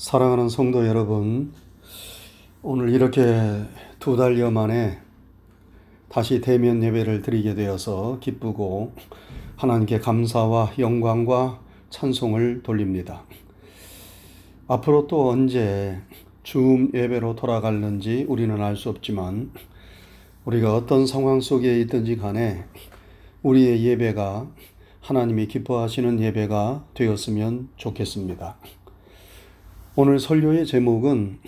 사랑하는 성도 여러분, 오늘 이렇게 두 달여 만에 다시 대면 예배를 드리게 되어서 기쁘고 하나님께 감사와 영광과 찬송을 돌립니다. 앞으로 또 언제 줌 예배로 돌아갈는지 우리는 알 수 없지만 우리가 어떤 상황 속에 있든지 간에 우리의 예배가 하나님이 기뻐하시는 예배가 되었으면 좋겠습니다. 오늘 설교의 제목은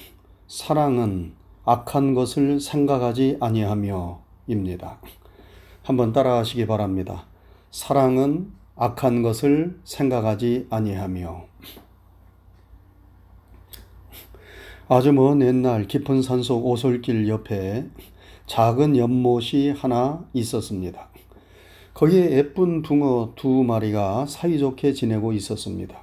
사랑은 악한 것을 생각하지 아니하며입니다. 한번 따라하시기 바랍니다. 사랑은 악한 것을 생각하지 아니하며 아주 먼 옛날 깊은 산속 오솔길 옆에 작은 연못이 하나 있었습니다. 거기에 예쁜 붕어 두 마리가 사이좋게 지내고 있었습니다.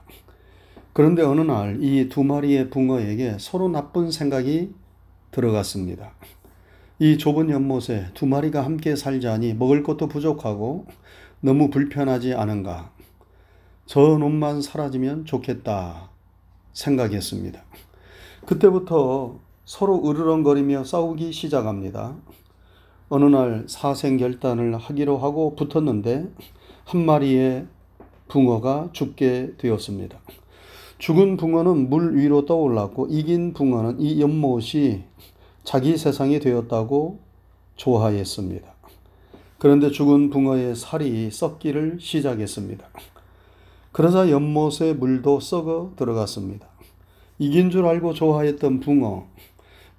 그런데 어느 날 이 두 마리의 붕어에게 서로 나쁜 생각이 들어갔습니다. 이 좁은 연못에 두 마리가 함께 살자니 먹을 것도 부족하고 너무 불편하지 않은가. 저 놈만 사라지면 좋겠다 생각했습니다. 그때부터 서로 으르렁거리며 싸우기 시작합니다. 어느 날 사생결단을 하기로 하고 붙었는데 한 마리의 붕어가 죽게 되었습니다. 죽은 붕어는 물 위로 떠올랐고 이긴 붕어는 이 연못이 자기 세상이 되었다고 좋아했습니다. 그런데 죽은 붕어의 살이 썩기를 시작했습니다. 그러자 연못의 물도 썩어 들어갔습니다. 이긴 줄 알고 좋아했던 붕어,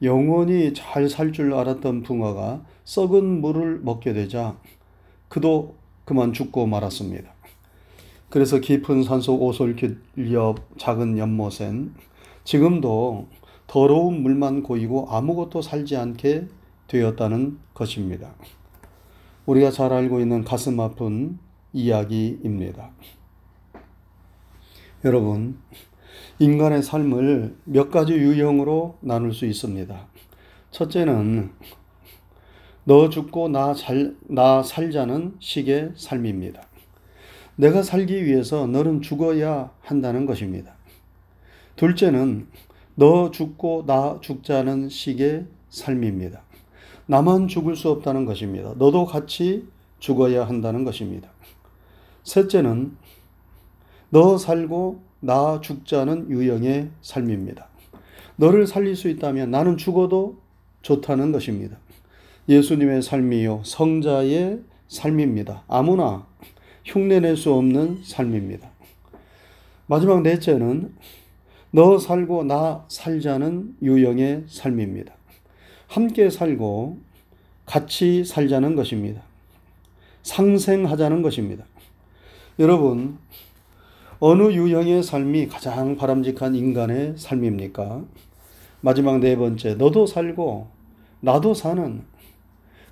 영원히 잘 살 줄 알았던 붕어가 썩은 물을 먹게 되자 그도 그만 죽고 말았습니다. 그래서 깊은 산속 오솔 길 옆 작은 연못엔 지금도 더러운 물만 고이고 아무것도 살지 않게 되었다는 것입니다. 우리가 잘 알고 있는 가슴 아픈 이야기입니다. 여러분, 인간의 삶을 몇 가지 유형으로 나눌 수 있습니다. 첫째는 너 죽고 나, 잘, 나 살자는 식의 삶입니다. 내가 살기 위해서 너는 죽어야 한다는 것입니다. 둘째는 너 죽고 나 죽자는 식의 삶입니다. 나만 죽을 수 없다는 것입니다. 너도 같이 죽어야 한다는 것입니다. 셋째는 너 살고 나 죽자는 유형의 삶입니다. 너를 살릴 수 있다면 나는 죽어도 좋다는 것입니다. 예수님의 삶이요, 성자의 삶입니다. 아무나 흉내낼 수 없는 삶입니다. 마지막 넷째는 너 살고 나 살자는 유형의 삶입니다. 함께 살고 같이 살자는 것입니다. 상생하자는 것입니다. 여러분, 어느 유형의 삶이 가장 바람직한 인간의 삶입니까? 마지막 네 번째, 너도 살고 나도 사는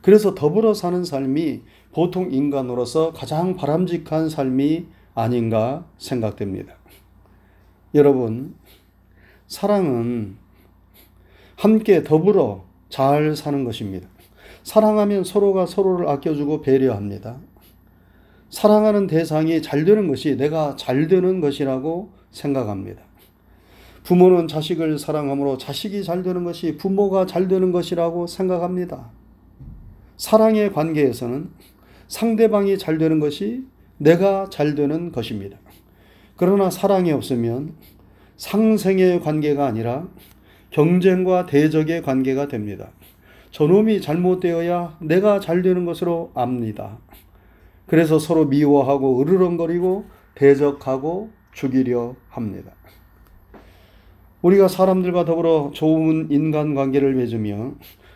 그래서 더불어 사는 삶이 보통 인간으로서 가장 바람직한 삶이 아닌가 생각됩니다. 여러분, 사랑은 함께 더불어 잘 사는 것입니다. 사랑하면 서로가 서로를 아껴주고 배려합니다. 사랑하는 대상이 잘 되는 것이 내가 잘 되는 것이라고 생각합니다. 부모는 자식을 사랑하므로 자식이 잘 되는 것이 부모가 잘 되는 것이라고 생각합니다. 사랑의 관계에서는 상대방이 잘 되는 것이 내가 잘 되는 것입니다. 그러나 사랑이 없으면 상생의 관계가 아니라 경쟁과 대적의 관계가 됩니다. 저놈이 잘못되어야 내가 잘 되는 것으로 압니다. 그래서 서로 미워하고 으르렁거리고 대적하고 죽이려 합니다. 우리가 사람들과 더불어 좋은 인간관계를 맺으며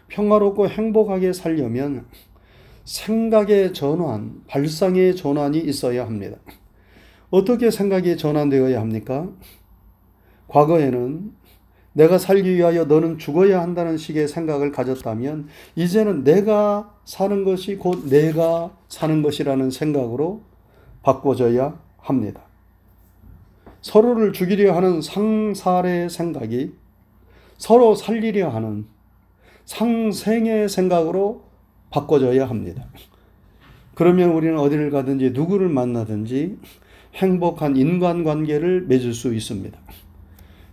평화롭고 행복하게 살려면 생각의 전환, 발상의 전환이 있어야 합니다. 어떻게 생각이 전환되어야 합니까? 과거에는 내가 살기 위하여 너는 죽어야 한다는 식의 생각을 가졌다면 이제는 내가 사는 것이 곧 내가 사는 것이라는 생각으로 바꿔져야 합니다. 서로를 죽이려 하는 상살의 생각이 서로 살리려 하는 상생의 생각으로 바꿔줘야 합니다. 그러면 우리는 어디를 가든지 누구를 만나든지 행복한 인간관계를 맺을 수 있습니다.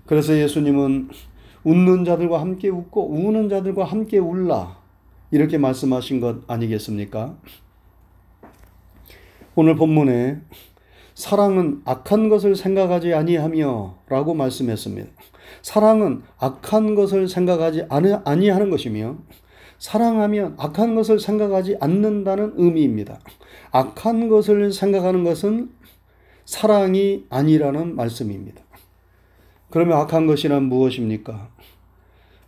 그래서 예수님은 웃는 자들과 함께 웃고 우는 자들과 함께 울라. 이렇게 말씀하신 것 아니겠습니까? 오늘 본문에 사랑은 악한 것을 생각하지 아니하며 라고 말씀했습니다. 사랑은 악한 것을 생각하지 아니하는 것이며 사랑하면 악한 것을 생각하지 않는다는 의미입니다. 악한 것을 생각하는 것은 사랑이 아니라는 말씀입니다. 그러면 악한 것이란 무엇입니까?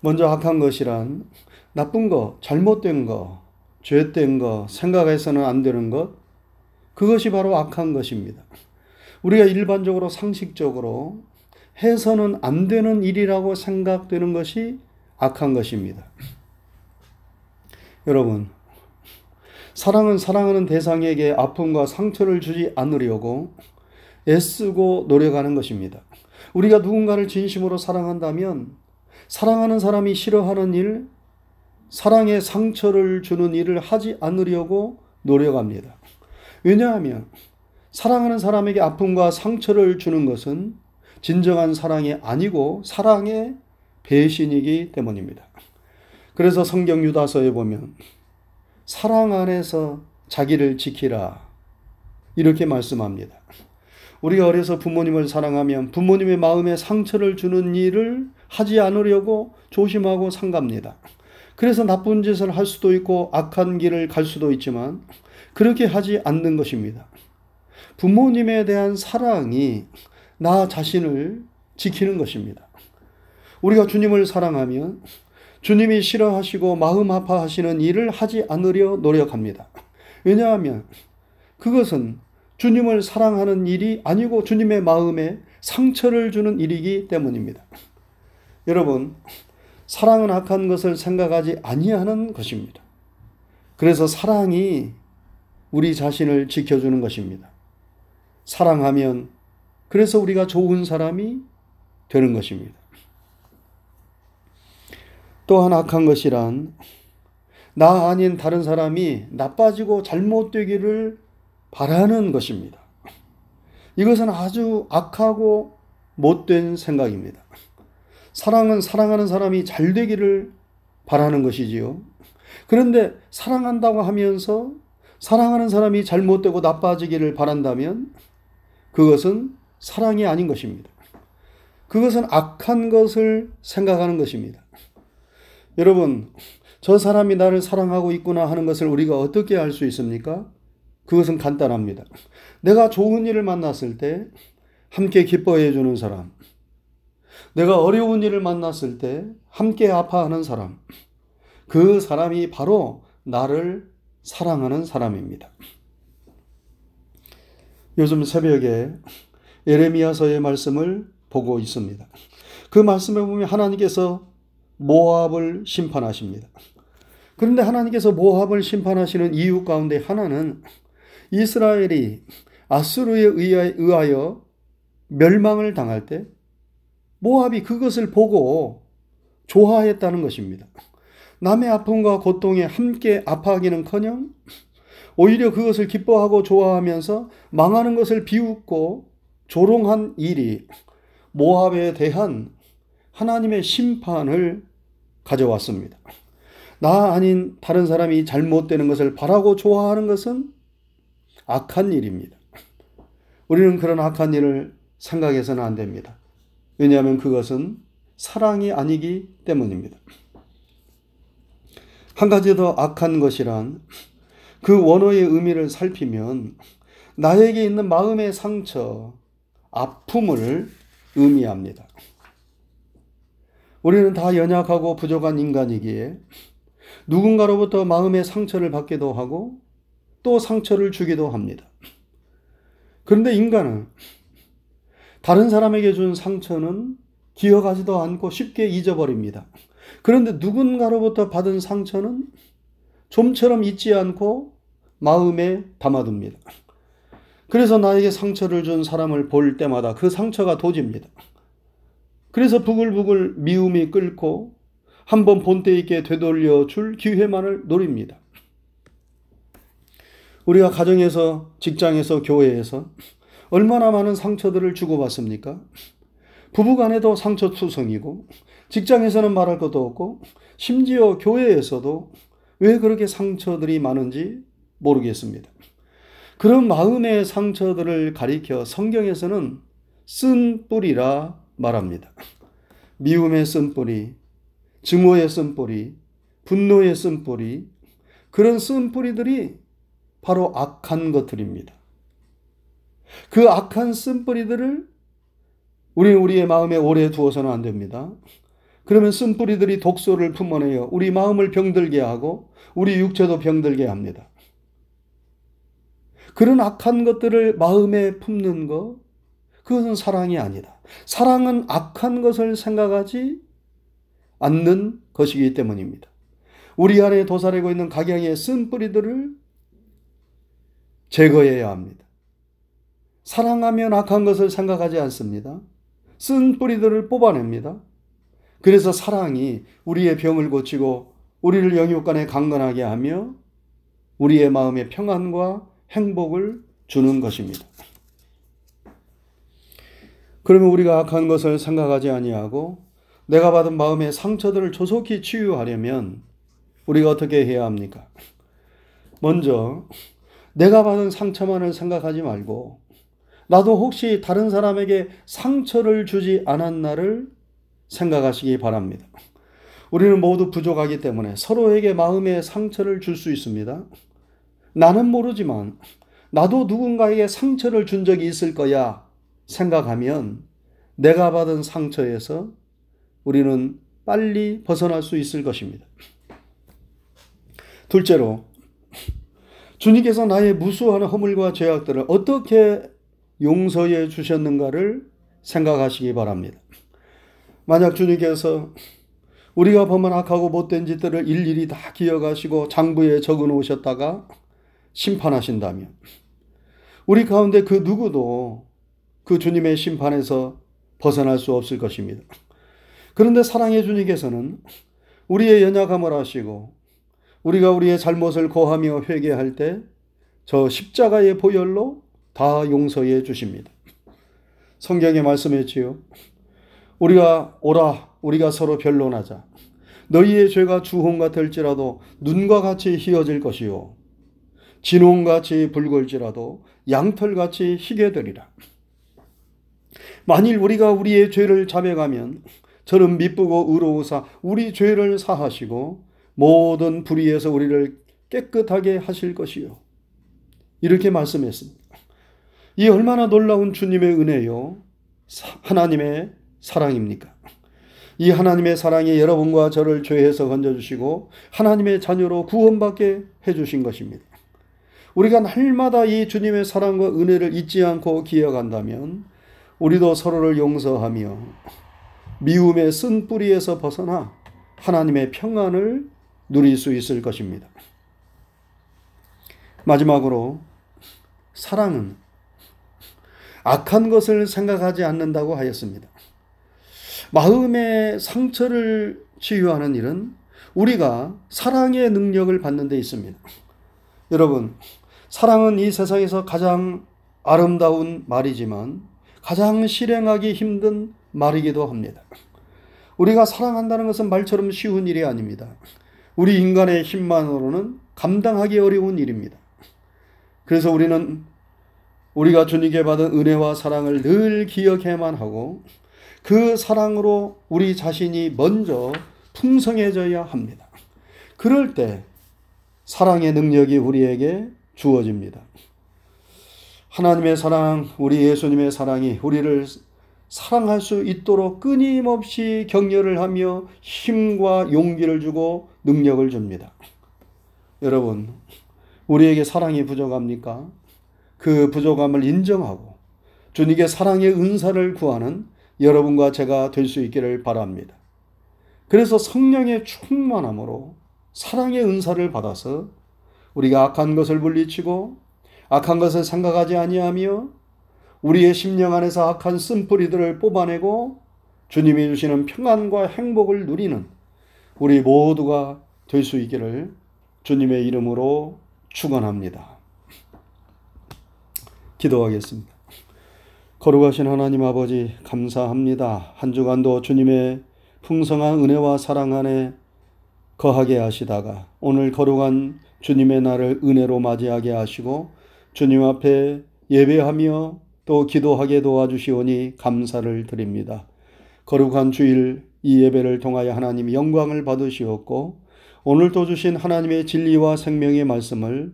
먼저 악한 것이란 나쁜 거, 잘못된 거, 죄된 거, 생각해서는 안 되는 것, 그것이 바로 악한 것입니다. 우리가 일반적으로 상식적으로 해서는 안 되는 일이라고 생각되는 것이 악한 것입니다. 여러분, 사랑은 사랑하는 대상에게 아픔과 상처를 주지 않으려고 애쓰고 노력하는 것입니다. 우리가 누군가를 진심으로 사랑한다면 사랑하는 사람이 싫어하는 일, 사랑에 상처를 주는 일을 하지 않으려고 노력합니다. 왜냐하면 사랑하는 사람에게 아픔과 상처를 주는 것은 진정한 사랑이 아니고 사랑의 배신이기 때문입니다. 그래서 성경 유다서에 보면 사랑 안에서 자기를 지키라 이렇게 말씀합니다. 우리가 어려서 부모님을 사랑하면 부모님의 마음에 상처를 주는 일을 하지 않으려고 조심하고 상갑니다. 그래서 나쁜 짓을 할 수도 있고 악한 길을 갈 수도 있지만 그렇게 하지 않는 것입니다. 부모님에 대한 사랑이 나 자신을 지키는 것입니다. 우리가 주님을 사랑하면 주님이 싫어하시고 마음 아파하시는 일을 하지 않으려 노력합니다. 왜냐하면 그것은 주님을 사랑하는 일이 아니고 주님의 마음에 상처를 주는 일이기 때문입니다. 여러분, 사랑은 악한 것을 생각하지 아니하는 것입니다. 그래서 사랑이 우리 자신을 지켜주는 것입니다. 사랑하면 그래서 우리가 좋은 사람이 되는 것입니다. 또한 악한 것이란 나 아닌 다른 사람이 나빠지고 잘못되기를 바라는 것입니다. 이것은 아주 악하고 못된 생각입니다. 사랑은 사랑하는 사람이 잘 되기를 바라는 것이지요. 그런데 사랑한다고 하면서 사랑하는 사람이 잘못되고 나빠지기를 바란다면 그것은 사랑이 아닌 것입니다. 그것은 악한 것을 생각하는 것입니다. 여러분, 저 사람이 나를 사랑하고 있구나 하는 것을 우리가 어떻게 알 수 있습니까? 그것은 간단합니다. 내가 좋은 일을 만났을 때 함께 기뻐해 주는 사람, 내가 어려운 일을 만났을 때 함께 아파하는 사람, 그 사람이 바로 나를 사랑하는 사람입니다. 요즘 새벽에 예레미야서의 말씀을 보고 있습니다. 그 말씀에 보면 하나님께서 모압을 심판하십니다. 그런데 하나님께서 모압을 심판하시는 이유 가운데 하나는 이스라엘이 아수르에 의하여 멸망을 당할 때 모압이 그것을 보고 좋아했다는 것입니다. 남의 아픔과 고통에 함께 아파하기는커녕 오히려 그것을 기뻐하고 좋아하면서 망하는 것을 비웃고 조롱한 일이 모압에 대한 하나님의 심판을 가져왔습니다. 나 아닌 다른 사람이 잘못되는 것을 바라고 좋아하는 것은 악한 일입니다. 우리는 그런 악한 일을 생각해서는 안 됩니다. 왜냐하면 그것은 사랑이 아니기 때문입니다. 한 가지 더 악한 것이란 그 원어의 의미를 살피면 나에게 있는 마음의 상처, 아픔을 의미합니다. 우리는 다 연약하고 부족한 인간이기에 누군가로부터 마음의 상처를 받기도 하고 또 상처를 주기도 합니다. 그런데 인간은 다른 사람에게 준 상처는 기억하지도 않고 쉽게 잊어버립니다. 그런데 누군가로부터 받은 상처는 좀처럼 잊지 않고 마음에 담아둡니다. 그래서 나에게 상처를 준 사람을 볼 때마다 그 상처가 도집니다. 그래서 부글부글 미움이 끓고 한번 본때 있게 되돌려 줄 기회만을 노립니다. 우리가 가정에서, 직장에서, 교회에서 얼마나 많은 상처들을 주고받습니까? 부부 간에도 상처 투성이고 직장에서는 말할 것도 없고 심지어 교회에서도 왜 그렇게 상처들이 많은지 모르겠습니다. 그런 마음의 상처들을 가리켜 성경에서는 쓴 뿌리라 말합니다. 미움의 쓴 뿌리, 증오의 쓴 뿌리, 분노의 쓴 뿌리, 그런 쓴 뿌리들이 바로 악한 것들입니다. 그 악한 쓴 뿌리들을 우리는 우리의 마음에 오래 두어서는 안 됩니다. 그러면 쓴 뿌리들이 독소를 품어내어 우리 마음을 병들게 하고 우리 육체도 병들게 합니다. 그런 악한 것들을 마음에 품는 것, 그것은 사랑이 아니다. 사랑은 악한 것을 생각하지 않는 것이기 때문입니다. 우리 안에 도사리고 있는 각양의 쓴 뿌리들을 제거해야 합니다. 사랑하면 악한 것을 생각하지 않습니다. 쓴 뿌리들을 뽑아냅니다. 그래서 사랑이 우리의 병을 고치고 우리를 영육간에 강건하게 하며 우리의 마음에 평안과 행복을 주는 것입니다. 그러면 우리가 악한 것을 생각하지 아니하고 내가 받은 마음의 상처들을 조속히 치유하려면 우리가 어떻게 해야 합니까? 먼저 내가 받은 상처만을 생각하지 말고 나도 혹시 다른 사람에게 상처를 주지 않았나를 생각하시기 바랍니다. 우리는 모두 부족하기 때문에 서로에게 마음의 상처를 줄 수 있습니다. 나는 모르지만 나도 누군가에게 상처를 준 적이 있을 거야 생각하면 내가 받은 상처에서 우리는 빨리 벗어날 수 있을 것입니다. 둘째로, 주님께서 나의 무수한 허물과 죄악들을 어떻게 용서해 주셨는가를 생각하시기 바랍니다. 만약 주님께서 우리가 범한 악하고 못된 짓들을 일일이 다 기억하시고 장부에 적어 놓으셨다가 심판하신다면 우리 가운데 그 누구도 그 주님의 심판에서 벗어날 수 없을 것입니다. 그런데 사랑의 주님께서는 우리의 연약함을 아시고 우리가 우리의 잘못을 고하며 회개할 때 저 십자가의 보혈로 다 용서해 주십니다. 성경에 말씀했지요. 우리가 오라 우리가 서로 변론하자. 너희의 죄가 주홍 같을지라도 눈과 같이 희어질 것이요 진홍같이 붉을지라도 양털같이 희게 되리라. 만일 우리가 우리의 죄를 자백하면 저는 미쁘고 의로우사 우리 죄를 사하시고 모든 불의에서 우리를 깨끗하게 하실 것이요. 이렇게 말씀했습니다. 이 얼마나 놀라운 주님의 은혜요. 하나님의 사랑입니까? 이 하나님의 사랑이 여러분과 저를 죄에서 건져주시고 하나님의 자녀로 구원받게 해주신 것입니다. 우리가 날마다 이 주님의 사랑과 은혜를 잊지 않고 기억한다면 우리도 서로를 용서하며 미움의 쓴 뿌리에서 벗어나 하나님의 평안을 누릴 수 있을 것입니다. 마지막으로 사랑은 악한 것을 생각하지 않는다고 하였습니다. 마음의 상처를 치유하는 일은 우리가 사랑의 능력을 받는 데 있습니다. 여러분, 사랑은 이 세상에서 가장 아름다운 말이지만 가장 실행하기 힘든 말이기도 합니다. 우리가 사랑한다는 것은 말처럼 쉬운 일이 아닙니다. 우리 인간의 힘만으로는 감당하기 어려운 일입니다. 그래서 우리는 우리가 주님께 받은 은혜와 사랑을 늘 기억해만 하고 그 사랑으로 우리 자신이 먼저 풍성해져야 합니다. 그럴 때 사랑의 능력이 우리에게 주어집니다. 하나님의 사랑, 우리 예수님의 사랑이 우리를 사랑할 수 있도록 끊임없이 격려를 하며 힘과 용기를 주고 능력을 줍니다. 여러분, 우리에게 사랑이 부족합니까? 그 부족함을 인정하고 주님께 사랑의 은사를 구하는 여러분과 제가 될 수 있기를 바랍니다. 그래서 성령의 충만함으로 사랑의 은사를 받아서 우리가 악한 것을 물리치고 악한 것을 생각하지 아니하며 우리의 심령 안에서 악한 쓴뿌리들을 뽑아내고 주님이 주시는 평안과 행복을 누리는 우리 모두가 될 수 있기를 주님의 이름으로 축원합니다. 기도하겠습니다. 거룩하신 하나님 아버지 감사합니다. 한 주간도 주님의 풍성한 은혜와 사랑 안에 거하게 하시다가 오늘 거룩한 주님의 날을 은혜로 맞이하게 하시고 주님 앞에 예배하며 또 기도하게 도와주시오니 감사를 드립니다. 거룩한 주일 이 예배를 통하여 하나님 영광을 받으시었고 오늘도 주신 하나님의 진리와 생명의 말씀을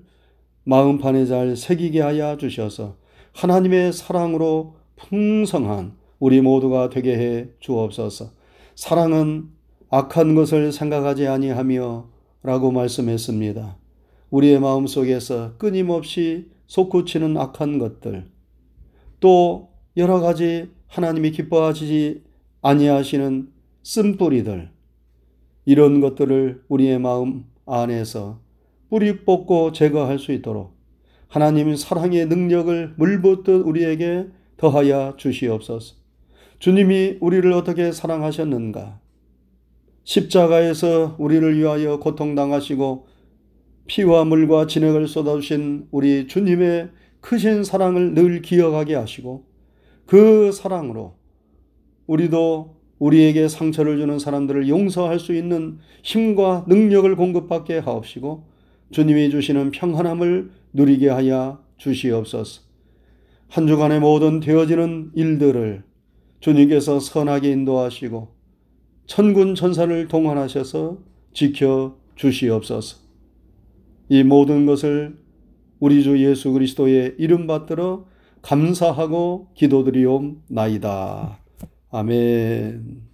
마음판에 잘 새기게 하여 주셔서 하나님의 사랑으로 풍성한 우리 모두가 되게 해 주옵소서. 사랑은 악한 것을 생각하지 아니하며 라고 말씀했습니다. 우리의 마음 속에서 끊임없이 솟구치는 악한 것들, 또 여러 가지 하나님이 기뻐하시지 아니하시는 쓴뿌리들, 이런 것들을 우리의 마음 안에서 뿌리 뽑고 제거할 수 있도록 하나님 사랑의 능력을 물붓듯 우리에게 더하여 주시옵소서. 주님이 우리를 어떻게 사랑하셨는가? 십자가에서 우리를 위하여 고통당하시고 피와 물과 진액을 쏟아주신 우리 주님의 크신 사랑을 늘 기억하게 하시고 그 사랑으로 우리도 우리에게 상처를 주는 사람들을 용서할 수 있는 힘과 능력을 공급받게 하옵시고 주님이 주시는 평안함을 누리게 하여 주시옵소서. 한 주간의 모든 되어지는 일들을 주님께서 선하게 인도하시고 천군 천사를 동원하셔서 지켜 주시옵소서. 이 모든 것을 우리 주 예수 그리스도의 이름 받들어 감사하고 기도드리옵나이다. 아멘.